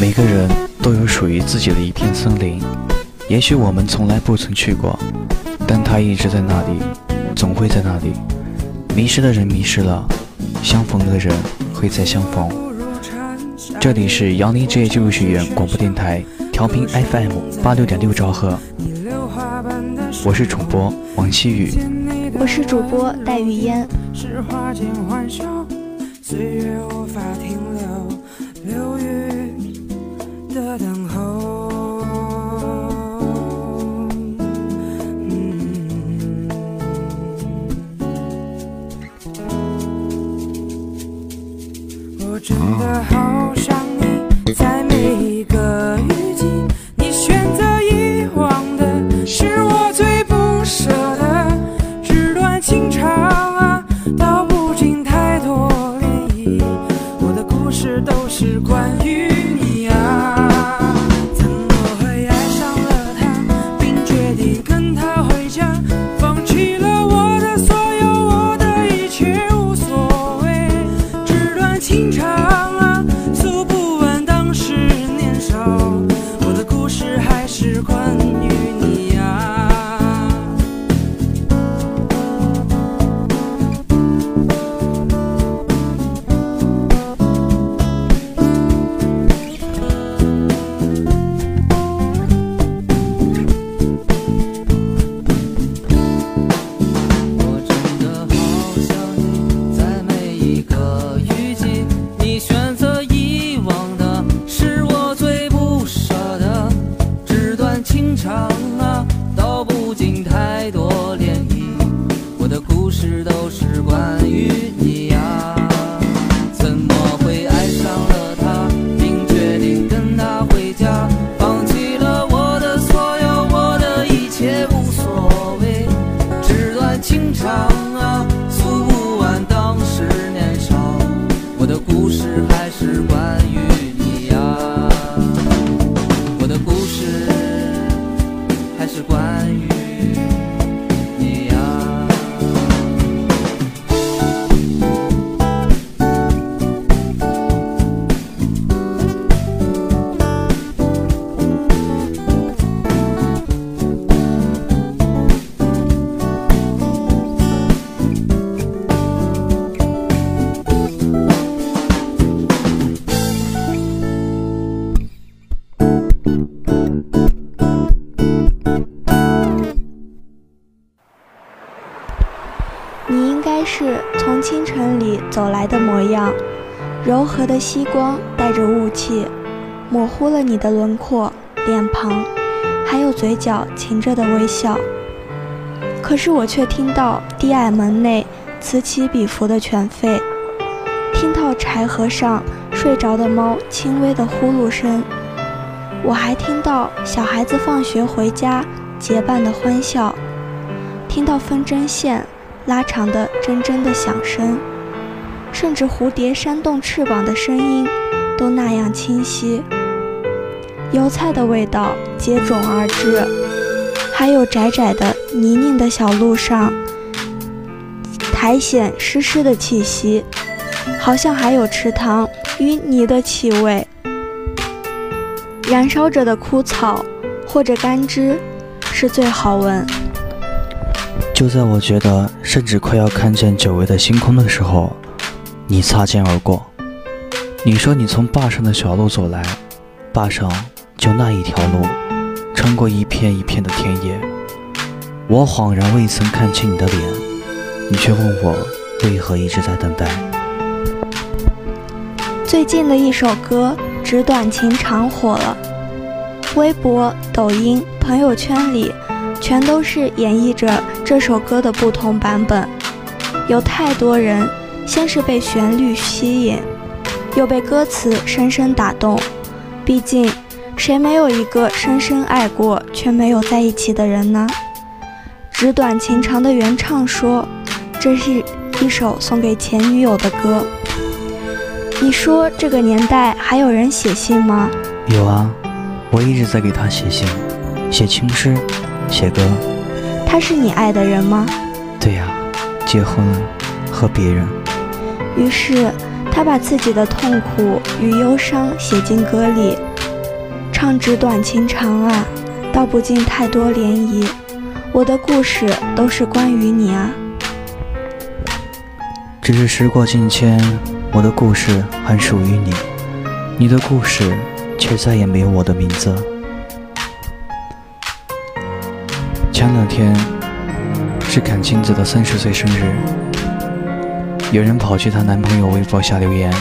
每个人都有属于自己的一片森林，也许我们从来不曾去过，但它一直在那里，总会在那里。迷失的人迷失了，相逢的人会再相逢。这里是杨林职业技术学院广播电台，调频 FM 八六点六兆赫。我是主播王希雨，我是主播戴雨嫣。真的好想你，在每一个雨季，你选择遗忘的是我最不舍。啊，道不尽太多。是从清晨里走来的模样，柔和的夕光带着雾气，模糊了你的轮廓、脸庞，还有嘴角噙着的微笑。可是我却听到低矮门内此起彼伏的犬吠，听到柴禾上睡着的猫轻微的呼噜声，我还听到小孩子放学回家结伴的欢笑，听到风筝线。拉长的铮铮的响声，甚至蝴蝶扇动翅膀的声音都那样清晰。油菜的味道接踵而至，还有窄窄的泥泞的小路上，苔藓湿湿的气息，好像还有池塘淤泥的气味。燃烧着的枯草或者干枝，是最好闻。就在我觉得甚至快要看见久违的星空的时候，你擦肩而过。你说你从坝上的小路走来，坝上就那一条路，穿过一片一片的田野。我恍然未曾看清你的脸，你却问我为何一直在等待。最近的一首歌《纸短情长》火了，微博、抖音、朋友圈里全都是演绎着这首歌的不同版本。有太多人先是被旋律吸引，又被歌词深深打动。毕竟，谁没有一个深深爱过却没有在一起的人呢？《纸短情长》的原唱说：“这是一首送给前女友的歌。”你说这个年代还有人写信吗？有啊，我一直在给他写信，写情诗，写歌。他是你爱的人吗？对呀、结婚了，和别人。于是，他他把自己的痛苦与忧伤写进歌里，唱纸短情长啊，道不尽太多涟漪。我的故事都是关于你啊。只是时过境迁，我的故事还属于你，你的故事却再也没有我的名字。前两天是阚清子的三十岁生日，有人跑去她男朋友微博下留言：“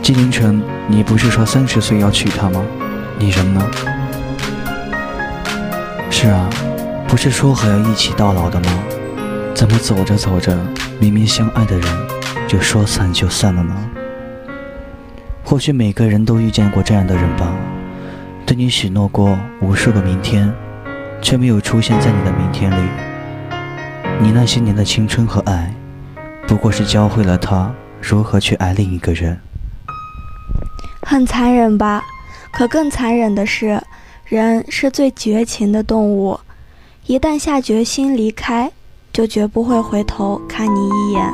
纪凌尘，你不是说三十岁要娶她吗？你人呢？”是啊，不是说好要一起到老的吗？怎么走着走着，明明相爱的人就说散就散了呢？或许每个人都遇见过这样的人吧，对你许诺过无数个明天。却没有出现在你的明天里。你那些年的青春和爱，不过是教会了他如何去爱另一个人。很残忍吧？可更残忍的是，人是最绝情的动物，一旦下决心离开，就绝不会回头看你一眼。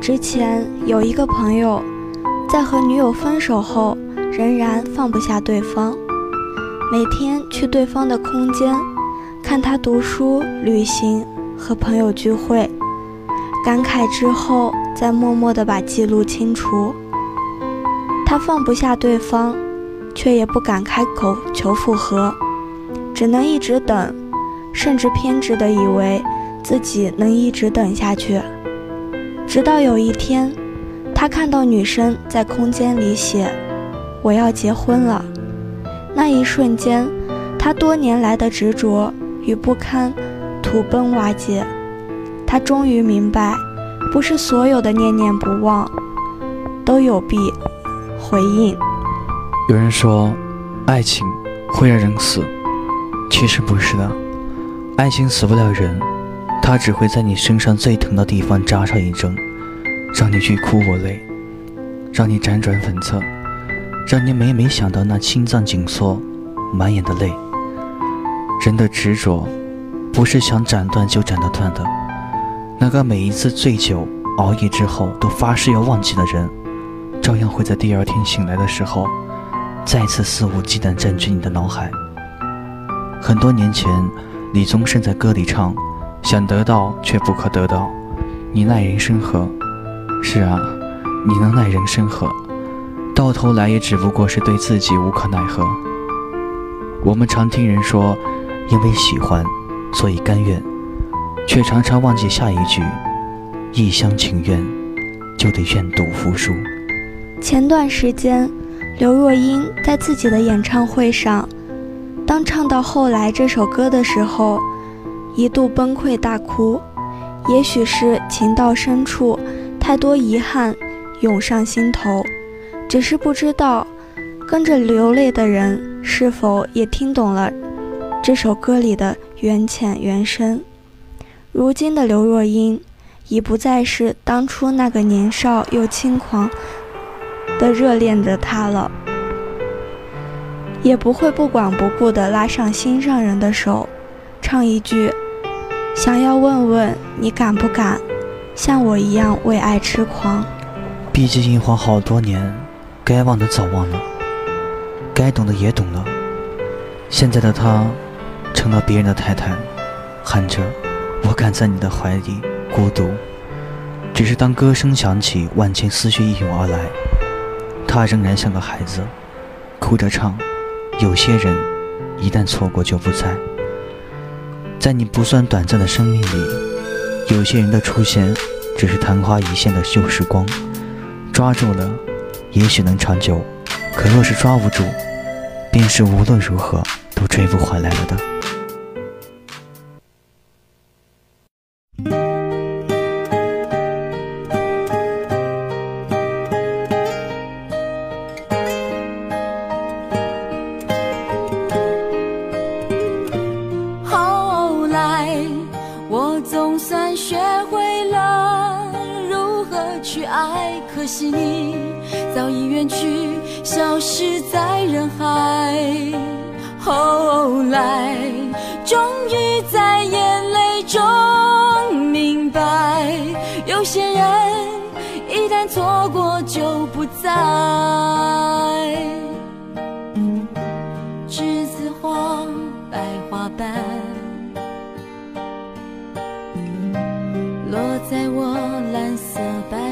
之前有一个朋友，在和女友分手后，仍然放不下对方。每天去对方的空间，看他读书、旅行和朋友聚会，感慨之后再默默地把记录清除。他放不下对方，却也不敢开口求复合，只能一直等，甚至偏执地以为自己能一直等下去。直到有一天，他看到女生在空间里写：“我要结婚了。”那一瞬间，他多年来的执着与不堪土崩瓦解。他终于明白，不是所有的念念不忘都有必回应。有人说，爱情会让人死，其实不是的，爱情死不了人，它只会在你身上最疼的地方扎上一针，让你欲哭无泪，让你辗转反侧。让你每每想到那心脏紧缩、满眼的泪。人的执着，不是想斩断就斩得断的。那个每一次醉酒、熬夜之后都发誓要忘记的人，照样会在第二天醒来的时候，再次肆无忌惮占据你的脑海。很多年前，李宗盛在歌里唱：“想得到却不可得到，你奈人生何？”是啊，你能奈人生何？到头来也只不过是对自己无可奈何。我们常听人说，因为喜欢，所以甘愿，却常常忘记下一句：一厢情愿，就得愿赌服输。前段时间，刘若英在自己的演唱会上，当唱到后来这首歌的时候，一度崩溃大哭。也许是情到深处，太多遗憾涌上心头。只是不知道，跟着流泪的人是否也听懂了这首歌里的缘浅缘深。如今的刘若英，已不再是当初那个年少又轻狂的热恋着他了，也不会不管不顾地拉上心上人的手，唱一句：“想要问问你敢不敢，像我一样为爱痴狂。”毕竟樱花好多年。该忘的早忘了，该懂的也懂了。现在的她，成了别人的太太，喊着“我敢在你的怀里孤独”。只是当歌声响起，万千思绪一涌而来，她仍然像个孩子，哭着唱：“有些人，一旦错过就不在。在你不算短暂的生命里，有些人的出现，只是昙花一现的旧时光，抓住了。”也许能长久，可若是抓不住，便是无论如何都追不回来了的。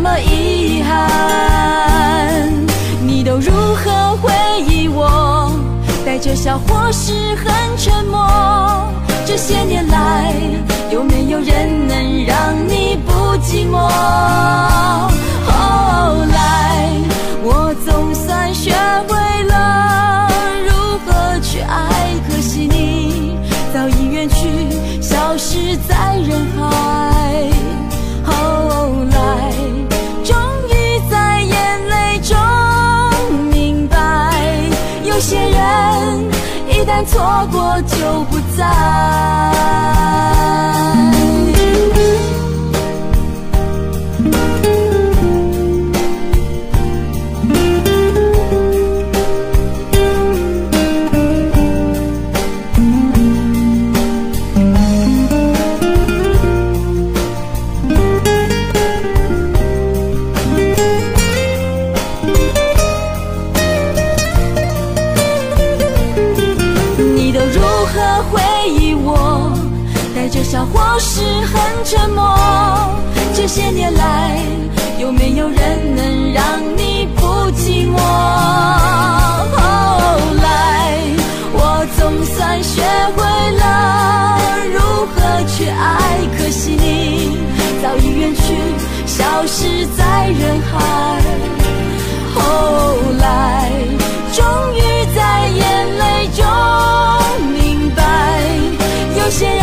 那么遗憾。你都如何回忆我？带着笑或是很沉默？这些年来，有没有人能让你不寂寞？不是很沉默？这些年来，有没有人能让你不寂寞？后来，我总算学会了如何去爱，可惜你早已远去，消失在人海。后来，终于在眼泪中明白，有些人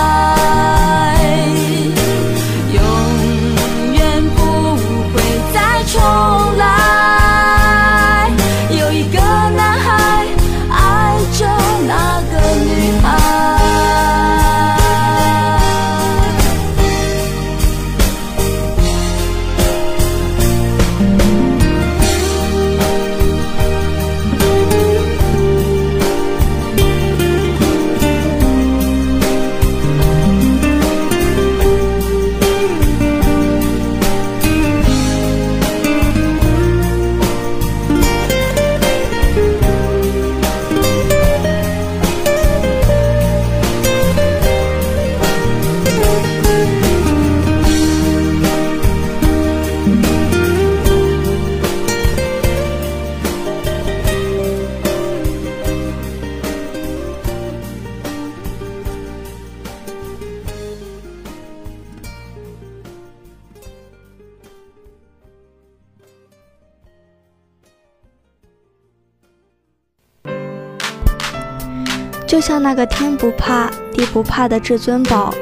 像那个天不怕地不怕的至尊宝，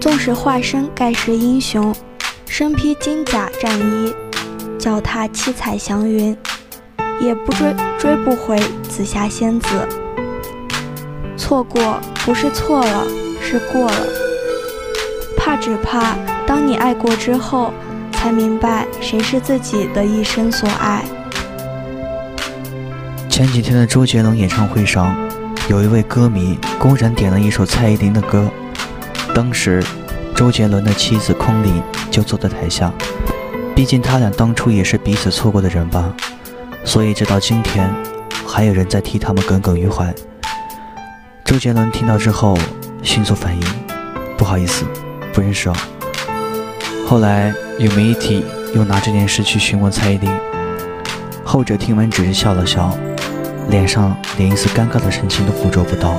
纵使化身盖世英雄，身披金甲战衣，脚踏七彩祥云，也不追追不回紫霞仙子。错过不是错了，是过了。怕只怕当你爱过之后，才明白谁是自己的一生所爱。前几天的周杰伦演唱会上，有一位歌迷公然点了一首蔡依林的歌。当时，周杰伦的妻子空灵就坐在台下，毕竟他俩当初也是彼此错过的人吧，所以直到今天，还有人在替他们耿耿于怀。周杰伦听到之后，迅速反应：“不好意思，不认识哦。”后来有媒体又拿这件事去询问蔡依林，后者听完只是笑了笑。脸上连一丝尴尬的神情都捕捉不到，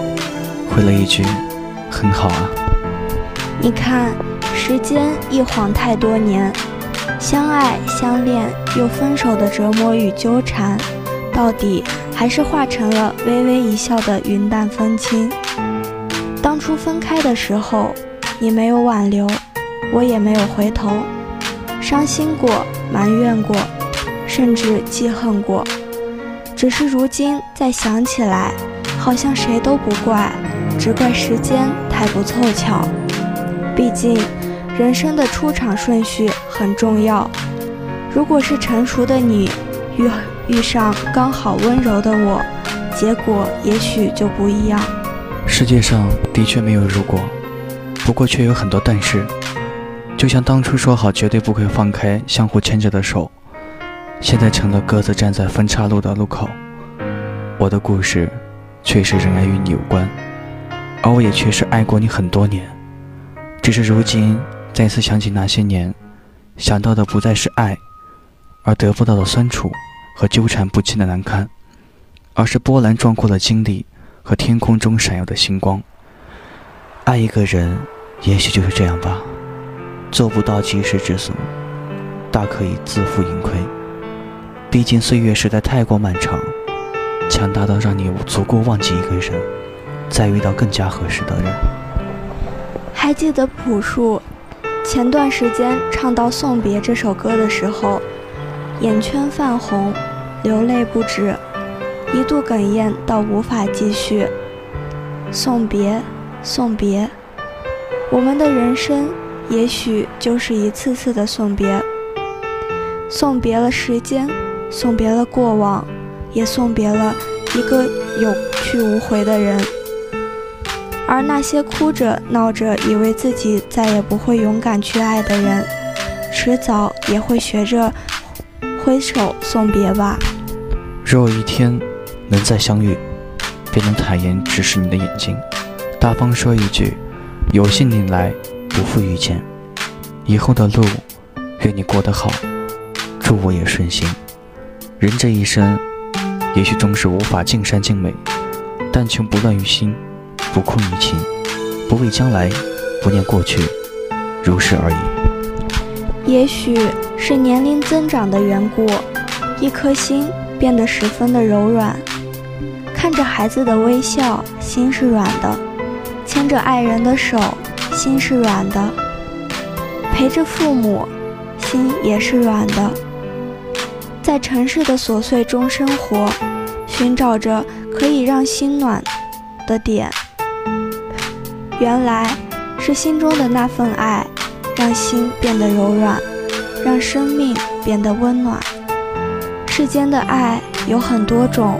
回了一句：“很好啊。”你看，时间一晃太多年，相爱相恋又分手的折磨与纠缠，到底还是化成了微微一笑的云淡风轻。当初分开的时候，你没有挽留，我也没有回头，伤心过，埋怨过，甚至记恨过。只是如今再想起来，好像谁都不怪，只怪时间太不凑巧。毕竟，人生的出场顺序很重要。如果是成熟的你遇遇上刚好温柔的我，结果也许就不一样。世界上的确没有如果，不过却有很多但是。就像当初说好绝对不会放开相互牵着的手。现在成了各自站在分岔路的路口，我的故事确实仍然与你有关，而我也确实爱过你很多年，只是如今再次想起那些年，想到的不再是爱，而得不到的酸楚和纠缠不清的难堪，而是波澜壮阔的经历和天空中闪耀的星光。爱一个人，也许就是这样吧，做不到及时止损，大可以自负盈亏。毕竟岁月实在太过漫长，强大到让你足够忘记一个人，再遇到更加合适的人。还记得朴树前段时间唱到《送别》这首歌的时候，眼圈泛红，流泪不止，一度哽咽到无法继续。送别，送别，我们的人生也许就是一次次的送别，送别了时间。送别了过往，也送别了一个有去无回的人。而那些哭着闹着，以为自己再也不会勇敢去爱的人，迟早也会学着挥手送别吧。若有一天能再相遇，便能坦言直视你的眼睛，大方说一句：“有幸你来，不负遇见。”以后的路，愿你过得好，祝我也顺心。人这一生，也许终是无法尽善尽美，但求不乱于心，不困于情，不畏将来，不念过去，如是而已。也许是年龄增长的缘故，一颗心变得十分的柔软。看着孩子的微笑，心是软的；牵着爱人的手，心是软的；陪着父母，心也是软的。城市的琐碎中生活，寻找着可以让心暖的点。原来是心中的那份爱，让心变得柔软，让生命变得温暖。世间的爱有很多种，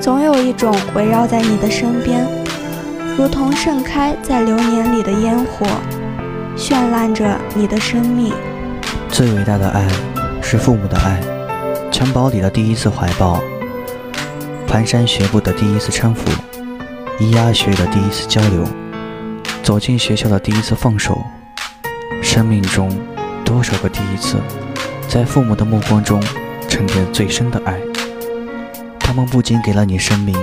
总有一种围绕在你的身边，如同盛开在流年里的烟火，绚烂着你的生命。最伟大的爱，是父母的爱。襁褓里的第一次怀抱，蹒跚学步的第一次搀扶，咿呀学语的第一次交流，走进学校的第一次放手，生命中多少个第一次，在父母的目光中沉淀最深的爱。他们不仅给了你生命，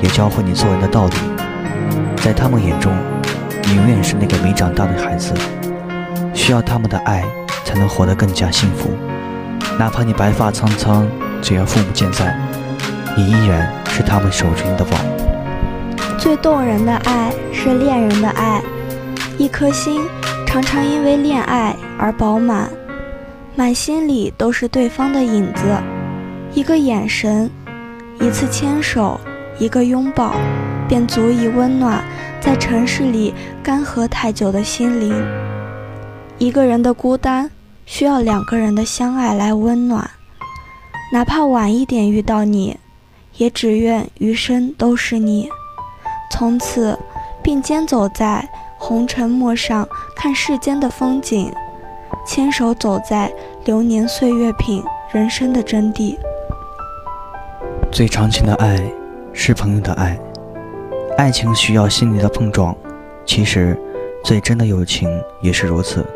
也教会你做人的道理。在他们眼中，你永远是那个没长大的孩子，需要他们的爱，才能活得更加幸福。哪怕你白发苍苍，只要父母健在，你依然是他们手中的宝。最动人的爱是恋人的爱，一颗心常常因为恋爱而饱满，满心里都是对方的影子。一个眼神，一次牵手，一个拥抱，便足以温暖在城市里干涸太久的心灵。一个人的孤单，需要两个人的相爱来温暖。哪怕晚一点遇到你，也只愿余生都是你。从此并肩走在红尘陌上，看世间的风景；牵手走在流年岁月，品人生的真谛。最长情的爱，是朋友的爱。爱情需要心灵的碰撞，其实，最真的友情也是如此。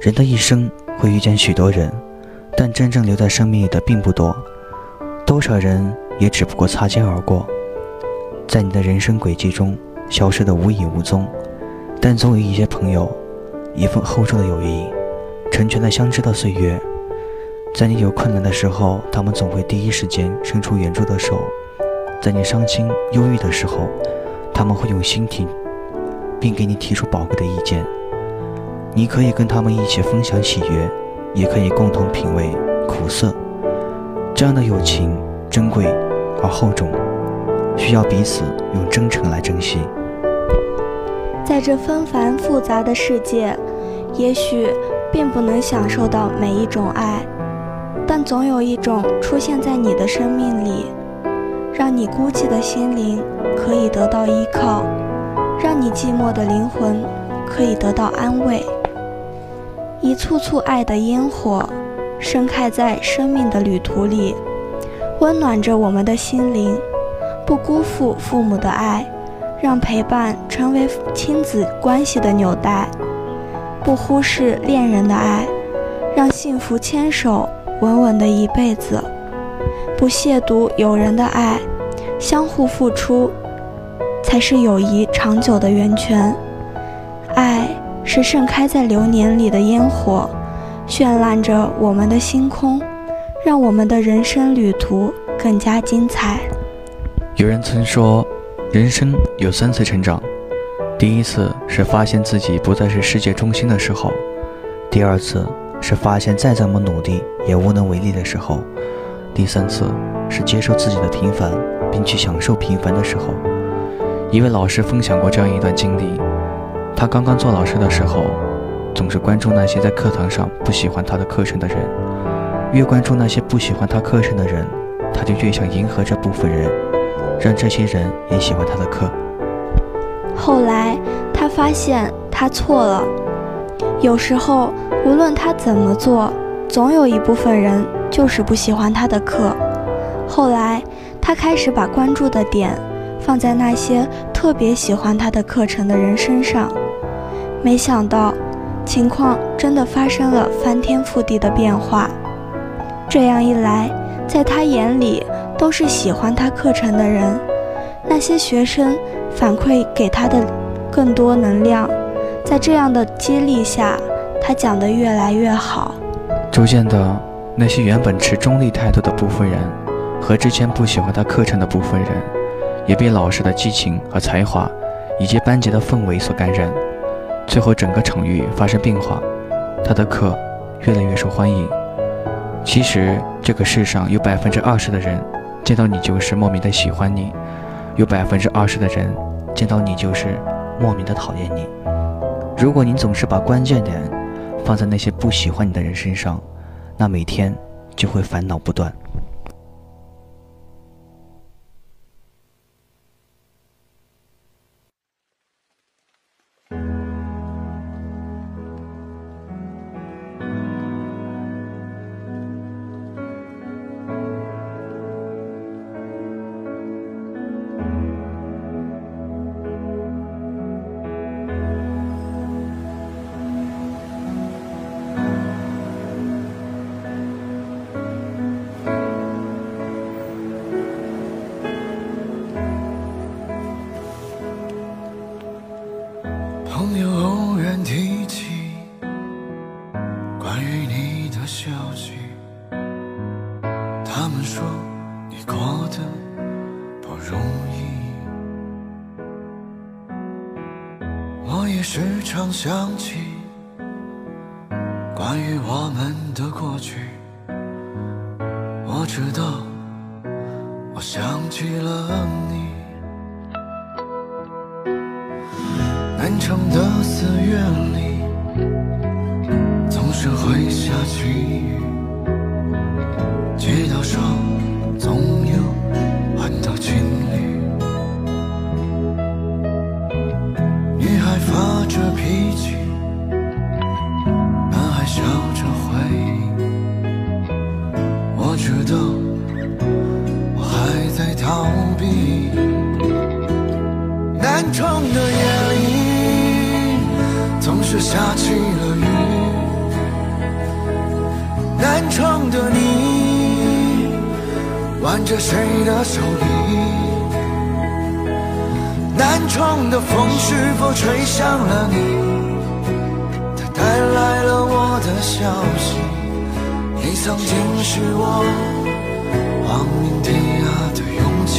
人的一生会遇见许多人，但真正留在生命里的并不多。多少人也只不过擦肩而过，在你的人生轨迹中消失的无影无踪。但总有一些朋友，一份厚重的友谊，成全了相知的岁月。在你有困难的时候，他们总会第一时间伸出援助的手；在你伤心忧郁的时候，他们会用心听，并给你提出宝贵的意见。你可以跟他们一起分享喜悦，也可以共同品味苦涩。这样的友情珍贵而厚重，需要彼此用真诚来珍惜。在这纷繁复杂的世界，也许并不能享受到每一种爱，但总有一种出现在你的生命里，让你孤寂的心灵可以得到依靠，让你寂寞的灵魂可以得到安慰。一簇簇爱的烟火，盛开在生命的旅途里，温暖着我们的心灵。不辜负父母的爱，让陪伴成为亲子关系的纽带；不忽视恋人的爱，让幸福牵手稳稳的一辈子；不亵渎友人的爱，相互付出，才是友谊长久的源泉。是盛开在流年里的烟火，绚烂着我们的星空，让我们的人生旅途更加精彩。有人曾说，人生有三次成长：第一次是发现自己不再是世界中心的时候；第二次是发现再怎么努力也无能为力的时候；第三次是接受自己的平凡，并去享受平凡的时候。一位老师分享过这样一段经历。他刚刚做老师的时候，总是关注那些在课堂上不喜欢他的课程的人。越关注那些不喜欢他课程的人，他就越想迎合这部分人，让这些人也喜欢他的课。后来他发现他错了，有时候无论他怎么做，总有一部分人就是不喜欢他的课。后来他开始把关注的点放在那些特别喜欢他的课程的人身上。没想到，情况真的发生了翻天覆地的变化。这样一来，在他眼里都是喜欢他课程的人，那些学生反馈给他的更多能量。在这样的激励下，他讲得越来越好。逐渐的，那些原本持中立态度的部分人，和之前不喜欢他课程的部分人，也被老师的激情和才华，以及班级的氛围所感染。最后，整个场域发生变化，他的课越来越受欢迎。其实，这个世上有百分之二十的人见到你就是莫名的喜欢你，有百分之二十的人见到你就是莫名的讨厌你。如果你总是把关键点放在那些不喜欢你的人身上，那每天就会烦恼不断。朋友偶然提起关于你的消息他们说你过得不容易。我也时常想起关于我们的过去我知道我想起了你。南城的四月里，总是会下起雨，街道上总有很多情侣。女孩发着脾气，男孩笑着回应。我知道，我还在逃避。南城的，是下起了雨。南城的你，挽着谁的手臂？南城的风是否吹向了你？它带来了我的消息。你曾经是我亡命天涯的勇气。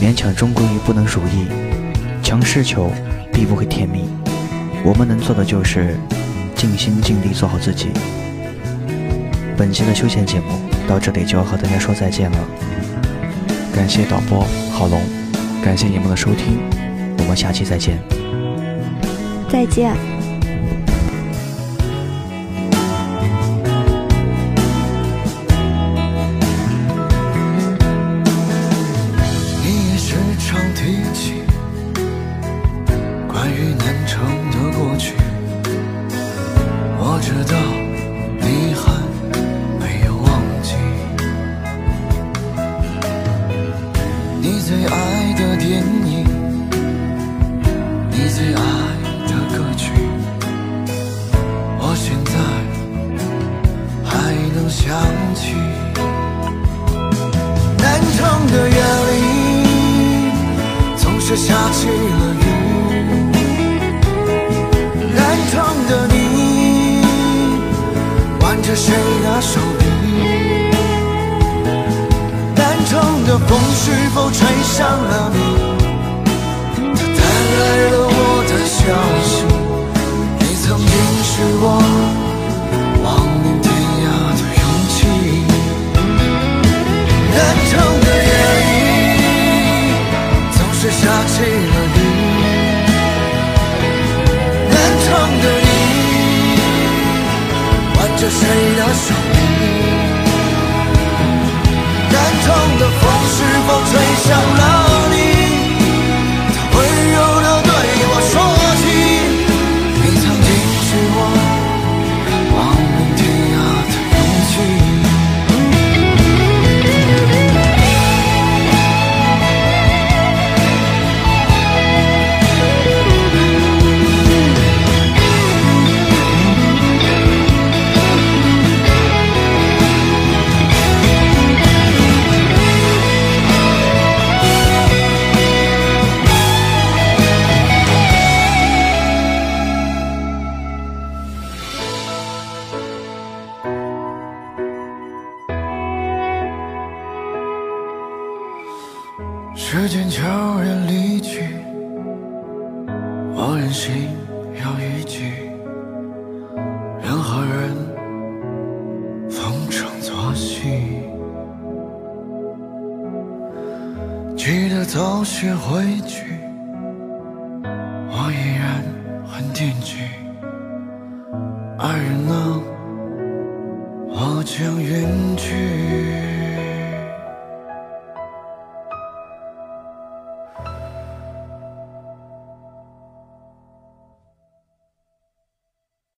勉强终归不能如意，强势求必不会甜蜜。我们能做的就是尽心尽力做好自己。本期的休闲节目到这里就要和大家说再见了，感谢导播郝龙，感谢你们的收听，我们下期再见。再见。